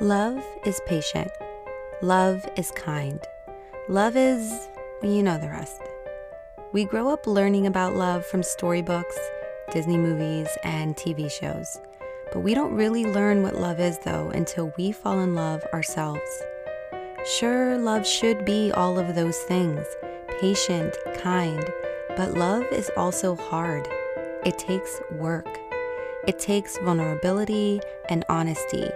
Love is patient. Love is kind. Love is, you know the rest. We grow up learning about love from storybooks, Disney movies, and TV shows. But we don't really learn what love is, though, until we fall in love ourselves. Sure, love should be all of those things patient, kind, but love is also hard. It takes work. It takes vulnerability and honesty.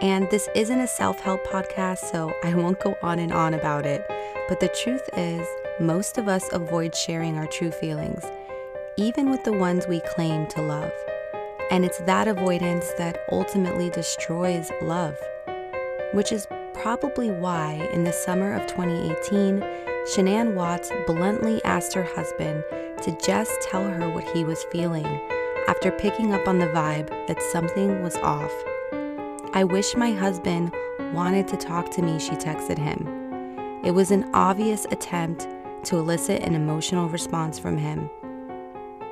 And this isn't a self help podcast, so I won't go on and on about it. But the truth is, most of us avoid sharing our true feelings, even with the ones we claim to love. And it's that avoidance that ultimately destroys love, which is probably why in the summer of 2018, Shanann Watts bluntly asked her husband to just tell her what he was feeling after picking up on the vibe that something was off. I wish my husband wanted to talk to me, she texted him. It was an obvious attempt to elicit an emotional response from him.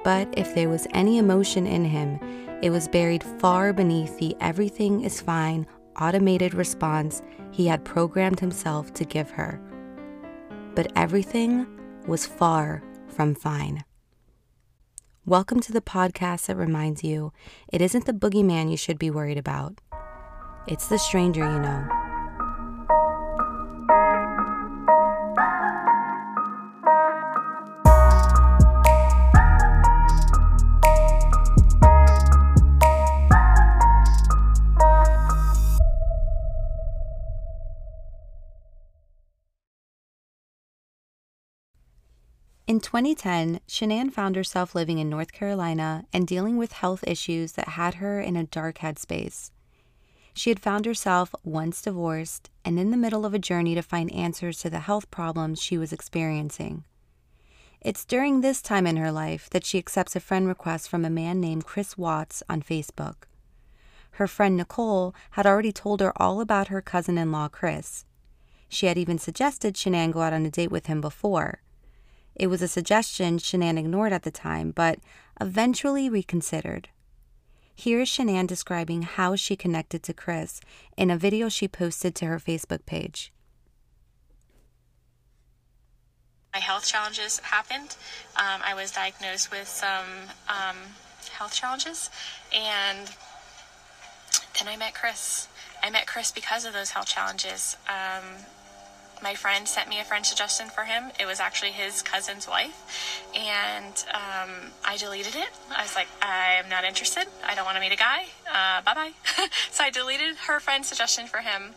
But if there was any emotion in him, it was buried far beneath the everything is fine automated response he had programmed himself to give her. But everything was far from fine. Welcome to the podcast that reminds you it isn't the boogeyman you should be worried about, it's the stranger you know. In 2010, Shanann found herself living in North Carolina and dealing with health issues that had her in a dark headspace. She had found herself once divorced and in the middle of a journey to find answers to the health problems she was experiencing. It's during this time in her life that she accepts a friend request from a man named Chris Watts on Facebook. Her friend Nicole had already told her all about her cousin in law, Chris. She had even suggested Shanann go out on a date with him before. It was a suggestion Shanann ignored at the time, but eventually reconsidered. Here is Shanann describing how she connected to Chris in a video she posted to her Facebook page. My health challenges happened. Um, I was diagnosed with some um, health challenges, and then I met Chris. I met Chris because of those health challenges. Um, my friend sent me a friend suggestion for him. It was actually his cousin's wife, and um, I deleted it. I was like, I'm not interested. I don't want to meet a guy. Uh, bye bye. so I deleted her friend suggestion for him.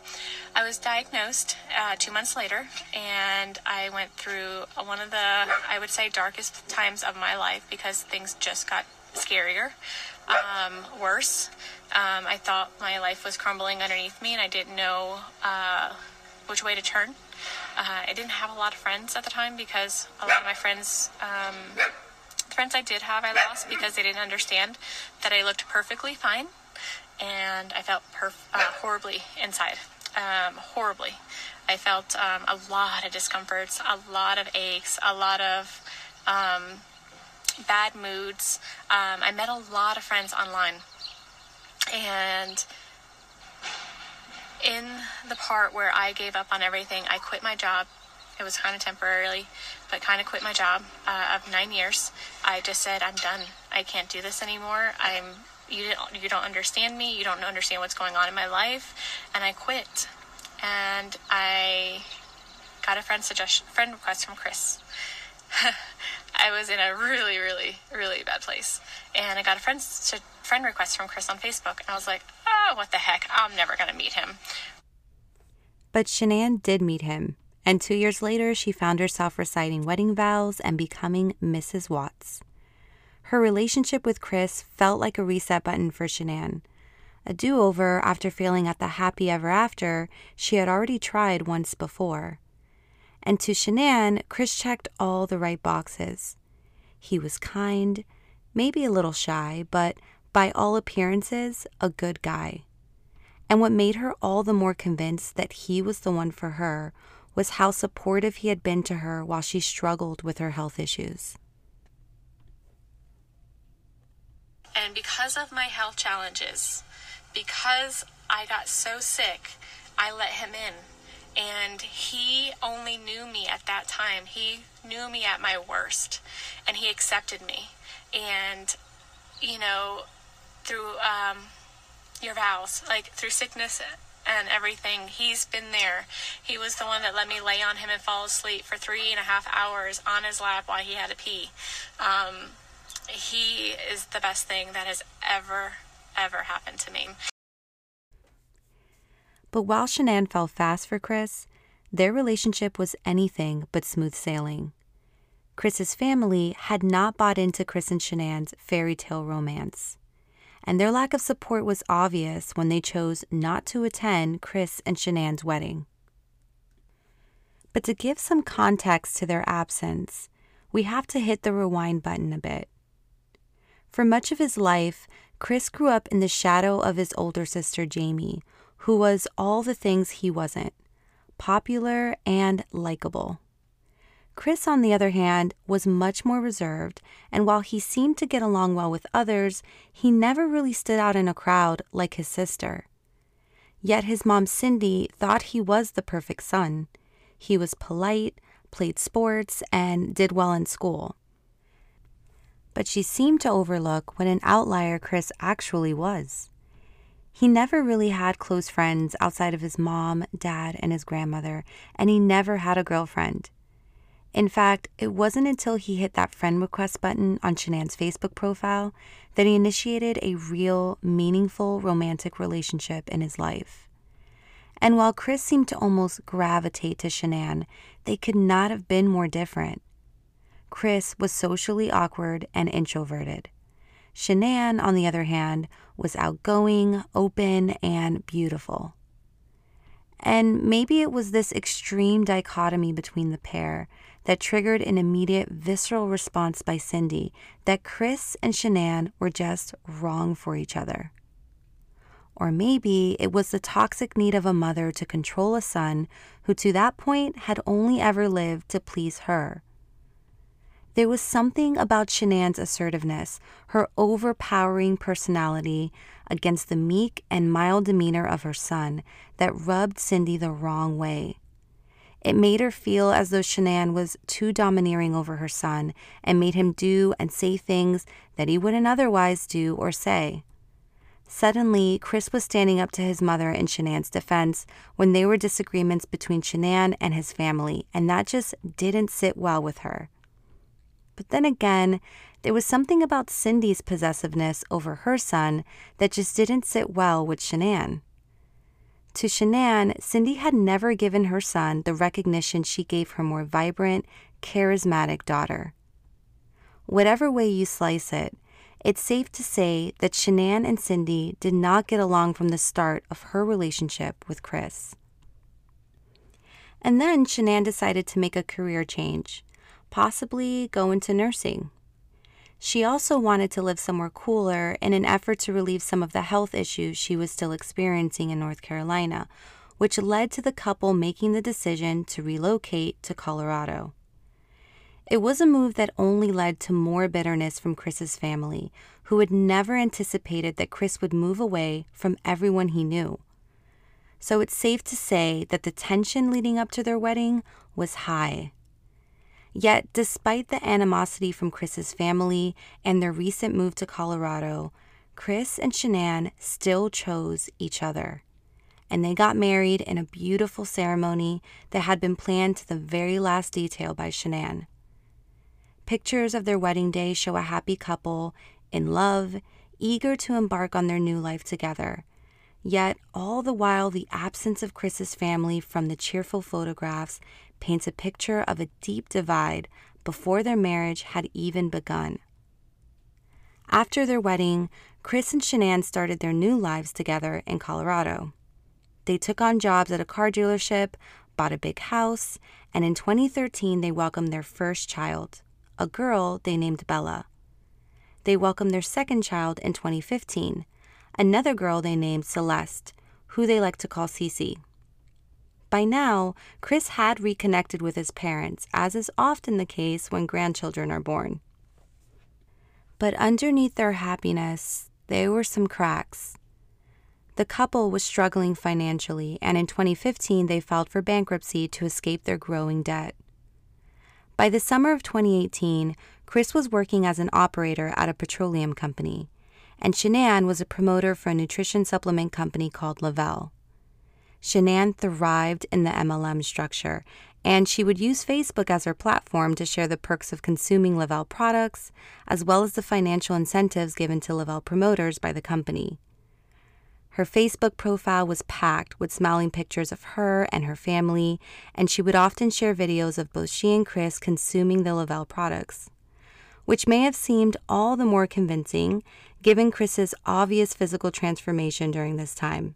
I was diagnosed uh, two months later, and I went through one of the, I would say, darkest times of my life because things just got scarier, um, worse. Um, I thought my life was crumbling underneath me, and I didn't know uh, which way to turn. Uh, I didn't have a lot of friends at the time because a lot of my friends, um, the friends I did have, I lost because they didn't understand that I looked perfectly fine and I felt perf- uh, horribly inside. Um, horribly. I felt um, a lot of discomforts, a lot of aches, a lot of um, bad moods. Um, I met a lot of friends online. And in the part where I gave up on everything, I quit my job. It was kind of temporarily, but kind of quit my job uh, of nine years. I just said, I'm done. I can't do this anymore. I'm you don't you don't understand me. You don't understand what's going on in my life, and I quit. And I got a friend suggestion, friend request from Chris. I was in a really, really, really bad place, and I got a friend friend request from Chris on Facebook, and I was like, oh, what the heck? I'm never going to meet him. But Shanann did meet him, and two years later, she found herself reciting wedding vows and becoming Mrs. Watts. Her relationship with Chris felt like a reset button for Shanann. A do over after failing at the happy ever after she had already tried once before. And to Shanann, Chris checked all the right boxes. He was kind, maybe a little shy, but by all appearances, a good guy. And what made her all the more convinced that he was the one for her was how supportive he had been to her while she struggled with her health issues. And because of my health challenges, because I got so sick, I let him in. And he only knew me at that time. He knew me at my worst, and he accepted me. And, you know, through um, your vows, like through sickness and everything, he's been there. He was the one that let me lay on him and fall asleep for three and a half hours on his lap while he had to pee. Um, he is the best thing that has ever, ever happened to me. But while Shanann fell fast for Chris, their relationship was anything but smooth sailing. Chris's family had not bought into Chris and Shanann's fairy tale romance. And their lack of support was obvious when they chose not to attend Chris and Shanann's wedding. But to give some context to their absence, we have to hit the rewind button a bit. For much of his life, Chris grew up in the shadow of his older sister, Jamie, who was all the things he wasn't popular and likable. Chris, on the other hand, was much more reserved, and while he seemed to get along well with others, he never really stood out in a crowd like his sister. Yet his mom, Cindy, thought he was the perfect son. He was polite, played sports, and did well in school but she seemed to overlook what an outlier Chris actually was. He never really had close friends outside of his mom, dad, and his grandmother, and he never had a girlfriend. In fact, it wasn't until he hit that friend request button on Shanann's Facebook profile that he initiated a real, meaningful romantic relationship in his life. And while Chris seemed to almost gravitate to Shanann, they could not have been more different. Chris was socially awkward and introverted. Shanann, on the other hand, was outgoing, open, and beautiful. And maybe it was this extreme dichotomy between the pair that triggered an immediate visceral response by Cindy that Chris and Shanann were just wrong for each other. Or maybe it was the toxic need of a mother to control a son who to that point had only ever lived to please her there was something about Shanann's assertiveness, her overpowering personality against the meek and mild demeanor of her son, that rubbed Cindy the wrong way. It made her feel as though Shanann was too domineering over her son and made him do and say things that he wouldn't otherwise do or say. Suddenly, Chris was standing up to his mother in Shanann's defense when there were disagreements between Shanann and his family, and that just didn't sit well with her. But then again, there was something about Cindy's possessiveness over her son that just didn't sit well with Shanann. To Shanann, Cindy had never given her son the recognition she gave her more vibrant, charismatic daughter. Whatever way you slice it, it's safe to say that Shanann and Cindy did not get along from the start of her relationship with Chris. And then Shanann decided to make a career change possibly go into nursing. She also wanted to live somewhere cooler in an effort to relieve some of the health issues she was still experiencing in North Carolina, which led to the couple making the decision to relocate to Colorado. It was a move that only led to more bitterness from Chris's family, who had never anticipated that Chris would move away from everyone he knew. So it's safe to say that the tension leading up to their wedding was high. Yet, despite the animosity from Chris's family and their recent move to Colorado, Chris and Shanann still chose each other. And they got married in a beautiful ceremony that had been planned to the very last detail by Shanann. Pictures of their wedding day show a happy couple, in love, eager to embark on their new life together. Yet, all the while, the absence of Chris's family from the cheerful photographs paints a picture of a deep divide before their marriage had even begun. After their wedding, Chris and Shanann started their new lives together in Colorado. They took on jobs at a car dealership, bought a big house, and in 2013 they welcomed their first child, a girl they named Bella. They welcomed their second child in 2015, another girl they named Celeste, who they like to call Cece. By now, Chris had reconnected with his parents, as is often the case when grandchildren are born. But underneath their happiness, there were some cracks. The couple was struggling financially, and in 2015 they filed for bankruptcy to escape their growing debt. By the summer of 2018, Chris was working as an operator at a petroleum company, and Shanann was a promoter for a nutrition supplement company called Le-Vel. Shanann thrived in the MLM structure, and she would use Facebook as her platform to share the perks of consuming Le-Vel products, as well as the financial incentives given to Le-Vel promoters by the company. Her Facebook profile was packed with smiling pictures of her and her family, and she would often share videos of both she and Chris consuming the Le-Vel products, which may have seemed all the more convincing given Chris's obvious physical transformation during this time.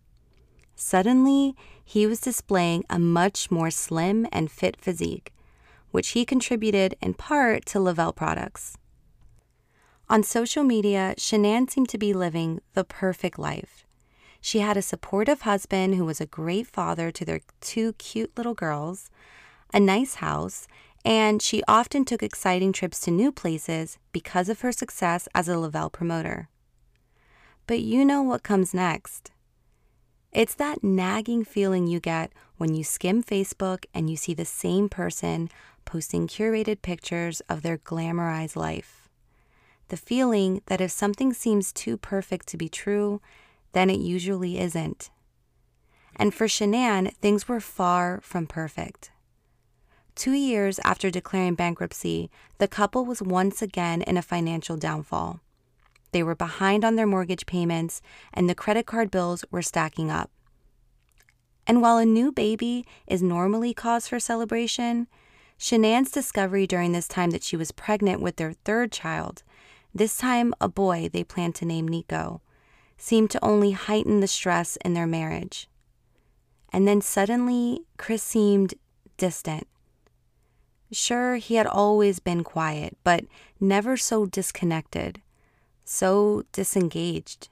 Suddenly, he was displaying a much more slim and fit physique, which he contributed in part to Le-Vel products. On social media, Shanann seemed to be living the perfect life. She had a supportive husband who was a great father to their two cute little girls, a nice house, and she often took exciting trips to new places because of her success as a Le-Vel promoter. But you know what comes next. It's that nagging feeling you get when you skim Facebook and you see the same person posting curated pictures of their glamorized life. The feeling that if something seems too perfect to be true, then it usually isn't. And for Shanann, things were far from perfect. Two years after declaring bankruptcy, the couple was once again in a financial downfall. They were behind on their mortgage payments, and the credit card bills were stacking up. And while a new baby is normally cause for celebration, Shanann's discovery during this time that she was pregnant with their third child, this time a boy they planned to name Nico, seemed to only heighten the stress in their marriage. And then suddenly, Chris seemed distant. Sure, he had always been quiet, but never so disconnected so disengaged.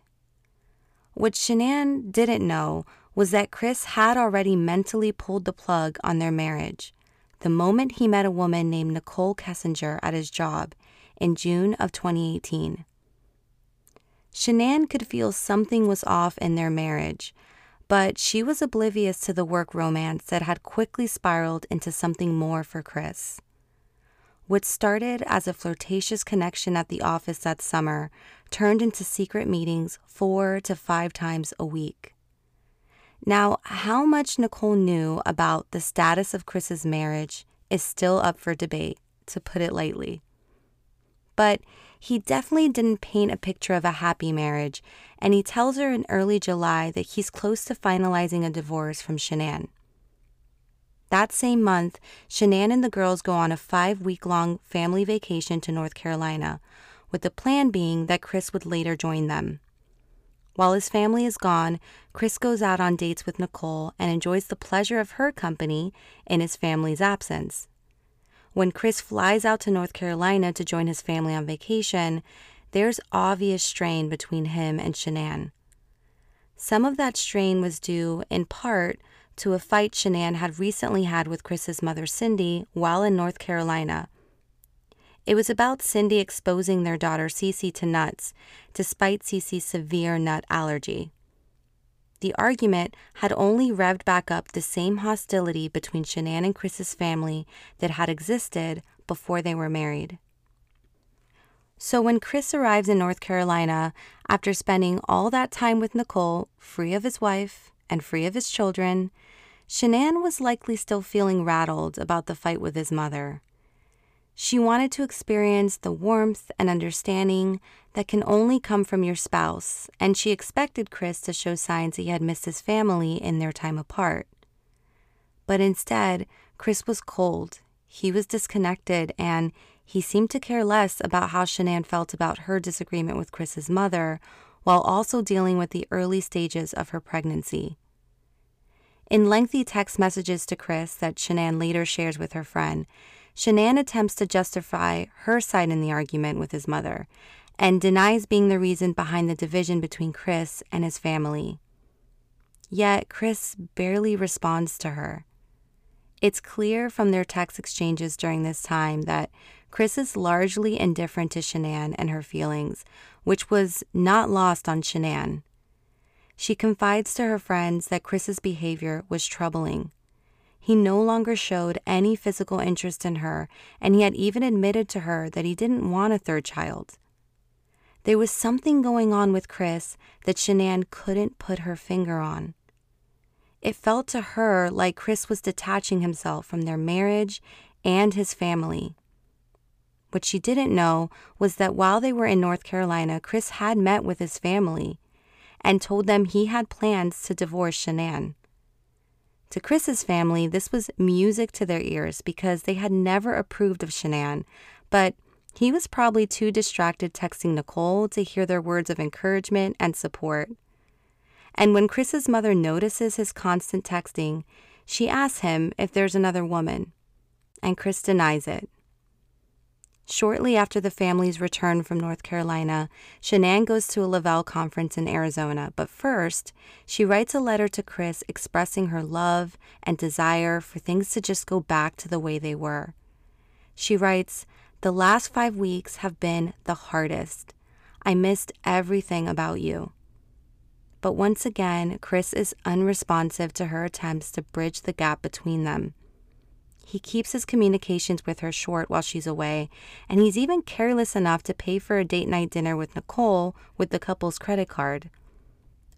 What Shanann didn't know was that Chris had already mentally pulled the plug on their marriage the moment he met a woman named Nichol Kessinger at his job in June of 2018. Shanann could feel something was off in their marriage, but she was oblivious to the work romance that had quickly spiraled into something more for Chris. What started as a flirtatious connection at the office that summer turned into secret meetings four to five times a week. Now, how much Nicole knew about the status of Chris's marriage is still up for debate, to put it lightly. But he definitely didn't paint a picture of a happy marriage, and he tells her in early July that he's close to finalizing a divorce from Shanann. That same month, Shanann and the girls go on a five week long family vacation to North Carolina, with the plan being that Chris would later join them. While his family is gone, Chris goes out on dates with Nicole and enjoys the pleasure of her company in his family's absence. When Chris flies out to North Carolina to join his family on vacation, there's obvious strain between him and Shanann. Some of that strain was due, in part, to a fight Shanann had recently had with Chris's mother, Cindy, while in North Carolina. It was about Cindy exposing their daughter, Cece, to nuts, despite Cece's severe nut allergy. The argument had only revved back up the same hostility between Shanann and Chris's family that had existed before they were married. So when Chris arrives in North Carolina, after spending all that time with Nicole, free of his wife and free of his children, Shanann was likely still feeling rattled about the fight with his mother. She wanted to experience the warmth and understanding that can only come from your spouse, and she expected Chris to show signs he had missed his family in their time apart. But instead, Chris was cold, he was disconnected, and he seemed to care less about how Shanann felt about her disagreement with Chris's mother, while also dealing with the early stages of her pregnancy. In lengthy text messages to Chris that Shanann later shares with her friend, Shanann attempts to justify her side in the argument with his mother and denies being the reason behind the division between Chris and his family. Yet Chris barely responds to her. It's clear from their text exchanges during this time that Chris is largely indifferent to Shanann and her feelings, which was not lost on Shanann. She confides to her friends that Chris's behavior was troubling. He no longer showed any physical interest in her, and he had even admitted to her that he didn't want a third child. There was something going on with Chris that Shanann couldn't put her finger on. It felt to her like Chris was detaching himself from their marriage and his family. What she didn't know was that while they were in North Carolina, Chris had met with his family and told them he had plans to divorce Shanann. To Chris's family, this was music to their ears because they had never approved of Shanann, but he was probably too distracted texting Nicole to hear their words of encouragement and support. And when Chris's mother notices his constant texting, she asks him if there's another woman, and Chris denies it. Shortly after the family's return from North Carolina, Shanann goes to a Le-Vel conference in Arizona, but first, she writes a letter to Chris expressing her love and desire for things to just go back to the way they were. She writes, The last five weeks have been the hardest. I missed everything about you. But once again, Chris is unresponsive to her attempts to bridge the gap between them. He keeps his communications with her short while she's away, and he's even careless enough to pay for a date night dinner with Nicole with the couple's credit card.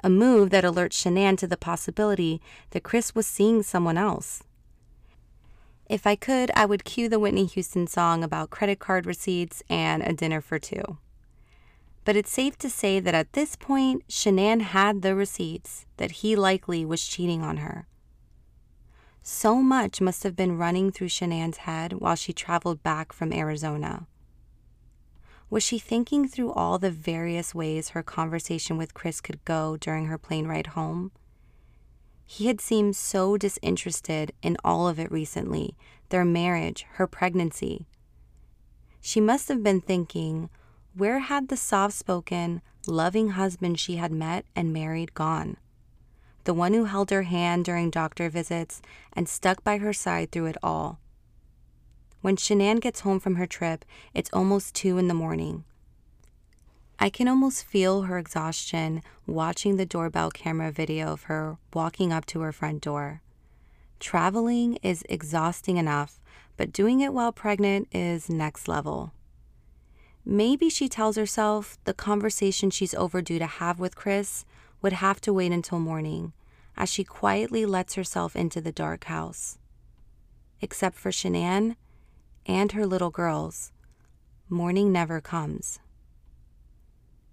A move that alerts Shanann to the possibility that Chris was seeing someone else. If I could, I would cue the Whitney Houston song about credit card receipts and a dinner for two. But it's safe to say that at this point, Shanann had the receipts that he likely was cheating on her. So much must have been running through Shanann's head while she traveled back from Arizona. Was she thinking through all the various ways her conversation with Chris could go during her plane ride home? He had seemed so disinterested in all of it recently their marriage, her pregnancy. She must have been thinking, where had the soft spoken, loving husband she had met and married gone? The one who held her hand during doctor visits and stuck by her side through it all. When Shanann gets home from her trip, it's almost two in the morning. I can almost feel her exhaustion watching the doorbell camera video of her walking up to her front door. Traveling is exhausting enough, but doing it while pregnant is next level. Maybe she tells herself the conversation she's overdue to have with Chris would have to wait until morning as she quietly lets herself into the dark house. Except for Shanann and her little girls, morning never comes.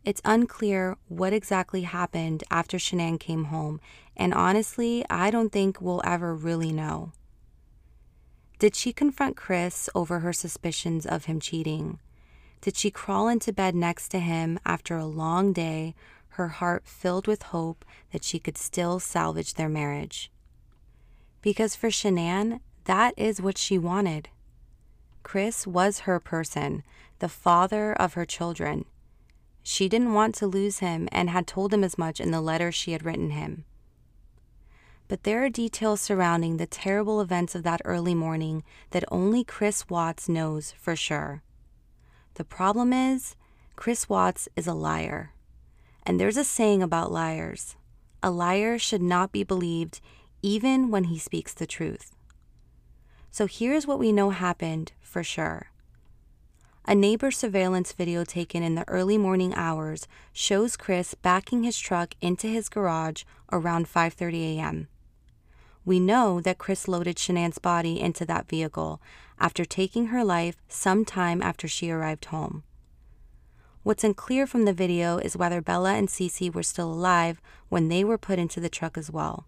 It's unclear what exactly happened after Shanann came home, and honestly, I don't think we'll ever really know. Did she confront Chris over her suspicions of him cheating? Did she crawl into bed next to him after a long day her heart filled with hope that she could still salvage their marriage. Because for Shanann, that is what she wanted. Chris was her person, the father of her children. She didn't want to lose him and had told him as much in the letter she had written him. But there are details surrounding the terrible events of that early morning that only Chris Watts knows for sure. The problem is, Chris Watts is a liar. And there's a saying about liars a liar should not be believed even when he speaks the truth. So here's what we know happened for sure. A neighbor surveillance video taken in the early morning hours shows Chris backing his truck into his garage around 5:30 a.m. We know that Chris loaded Shanann's body into that vehicle after taking her life sometime after she arrived home. What's unclear from the video is whether Bella and Cece were still alive when they were put into the truck as well.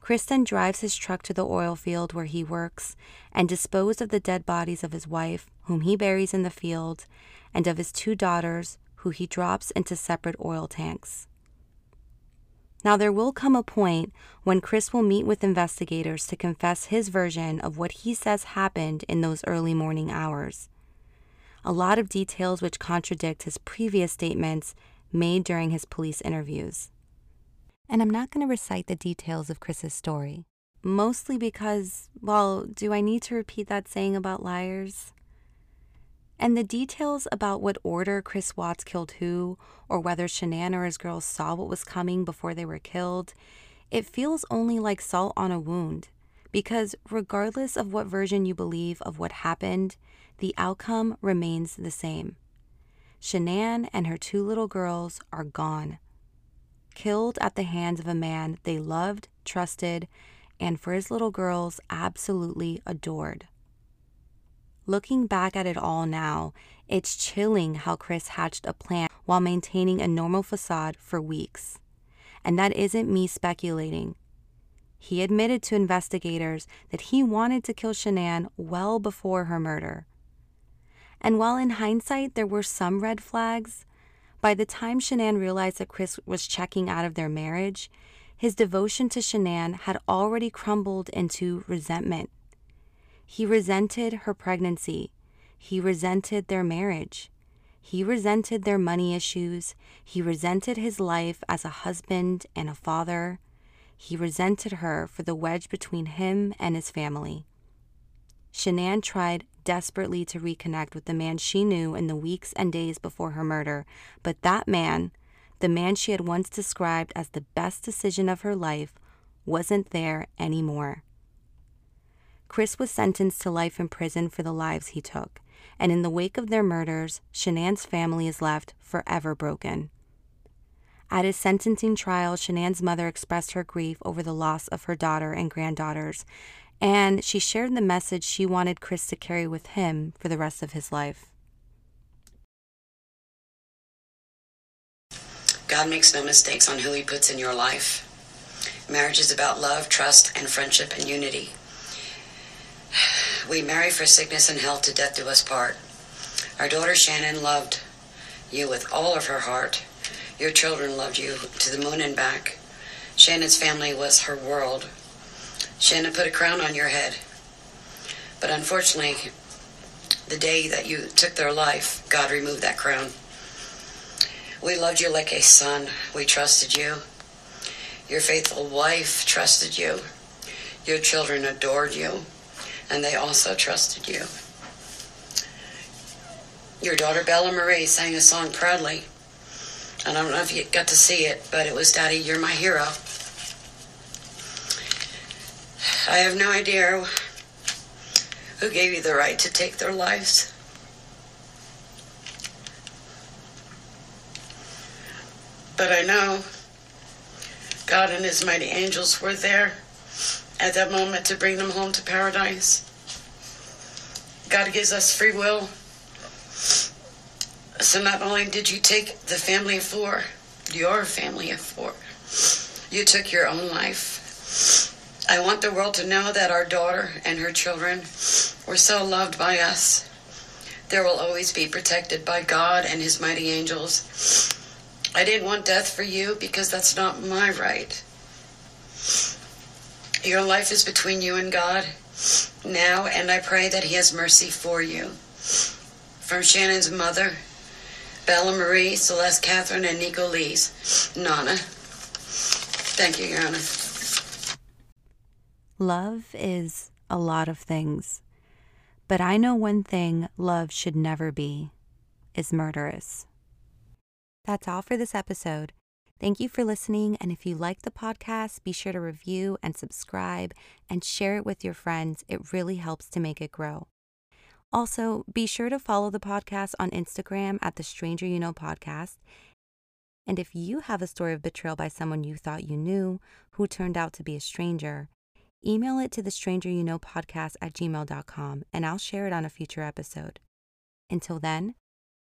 Chris then drives his truck to the oil field where he works and disposed of the dead bodies of his wife, whom he buries in the field, and of his two daughters, who he drops into separate oil tanks. Now, there will come a point when Chris will meet with investigators to confess his version of what he says happened in those early morning hours a lot of details which contradict his previous statements made during his police interviews. And I'm not going to recite the details of Chris's story, mostly because, well, do I need to repeat that saying about liars? And the details about what order Chris Watts killed who, or whether Shanann or his girls saw what was coming before they were killed, it feels only like salt on a wound. Because regardless of what version you believe of what happened, the outcome remains the same. Shanann and her two little girls are gone, killed at the hands of a man they loved, trusted, and for his little girls, absolutely adored. Looking back at it all now, it's chilling how Chris hatched a plan while maintaining a normal facade for weeks. And that isn't me speculating. He admitted to investigators that he wanted to kill Shanann well before her murder. And while in hindsight there were some red flags, by the time Shanann realized that Chris was checking out of their marriage, his devotion to Shanann had already crumbled into resentment. He resented her pregnancy. He resented their marriage. He resented their money issues. He resented his life as a husband and a father. He resented her for the wedge between him and his family. Shanann tried desperately to reconnect with the man she knew in the weeks and days before her murder, but that man, the man she had once described as the best decision of her life, wasn't there anymore. Chris was sentenced to life in prison for the lives he took, and in the wake of their murders, Shanann's family is left forever broken. At his sentencing trial, Shanann's mother expressed her grief over the loss of her daughter and granddaughters, and she shared the message she wanted Chris to carry with him for the rest of his life. God makes no mistakes on who He puts in your life. Marriage is about love, trust, and friendship and unity. We marry for sickness and health to death do us part. Our daughter Shanann loved you with all of her heart. Your children loved you to the moon and back. Shanann's family was her world. Shanann put a crown on your head. But unfortunately, the day that you took their life, God removed that crown. We loved you like a son. We trusted you. Your faithful wife trusted you. Your children adored you, and they also trusted you. Your daughter Bella Marie sang a song proudly. I don't know if you got to see it, but it was Daddy, You're My Hero. I have no idea who gave you the right to take their lives. But I know God and His mighty angels were there at that moment to bring them home to paradise. God gives us free will. So not only did you take the family of four, your family of four, you took your own life. I want the world to know that our daughter and her children were so loved by us. They will always be protected by God and His mighty angels. I didn't want death for you because that's not my right. Your life is between you and God now, and I pray that He has mercy for you. From Shanann's mother, Bella Marie, Celeste Catherine, and Nico Lee's, Nana. Thank you, Your Honor. Love is a lot of things, but I know one thing love should never be is murderous. That's all for this episode. Thank you for listening. And if you like the podcast, be sure to review and subscribe and share it with your friends. It really helps to make it grow. Also, be sure to follow the podcast on Instagram at the Stranger You Know podcast. And if you have a story of betrayal by someone you thought you knew who turned out to be a stranger, email it to the Stranger You Know podcast at gmail.com and I'll share it on a future episode. Until then,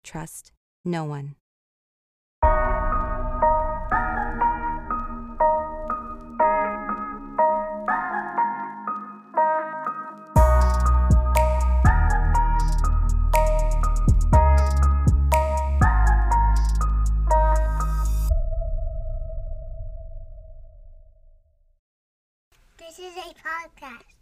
trust no one. Podcast.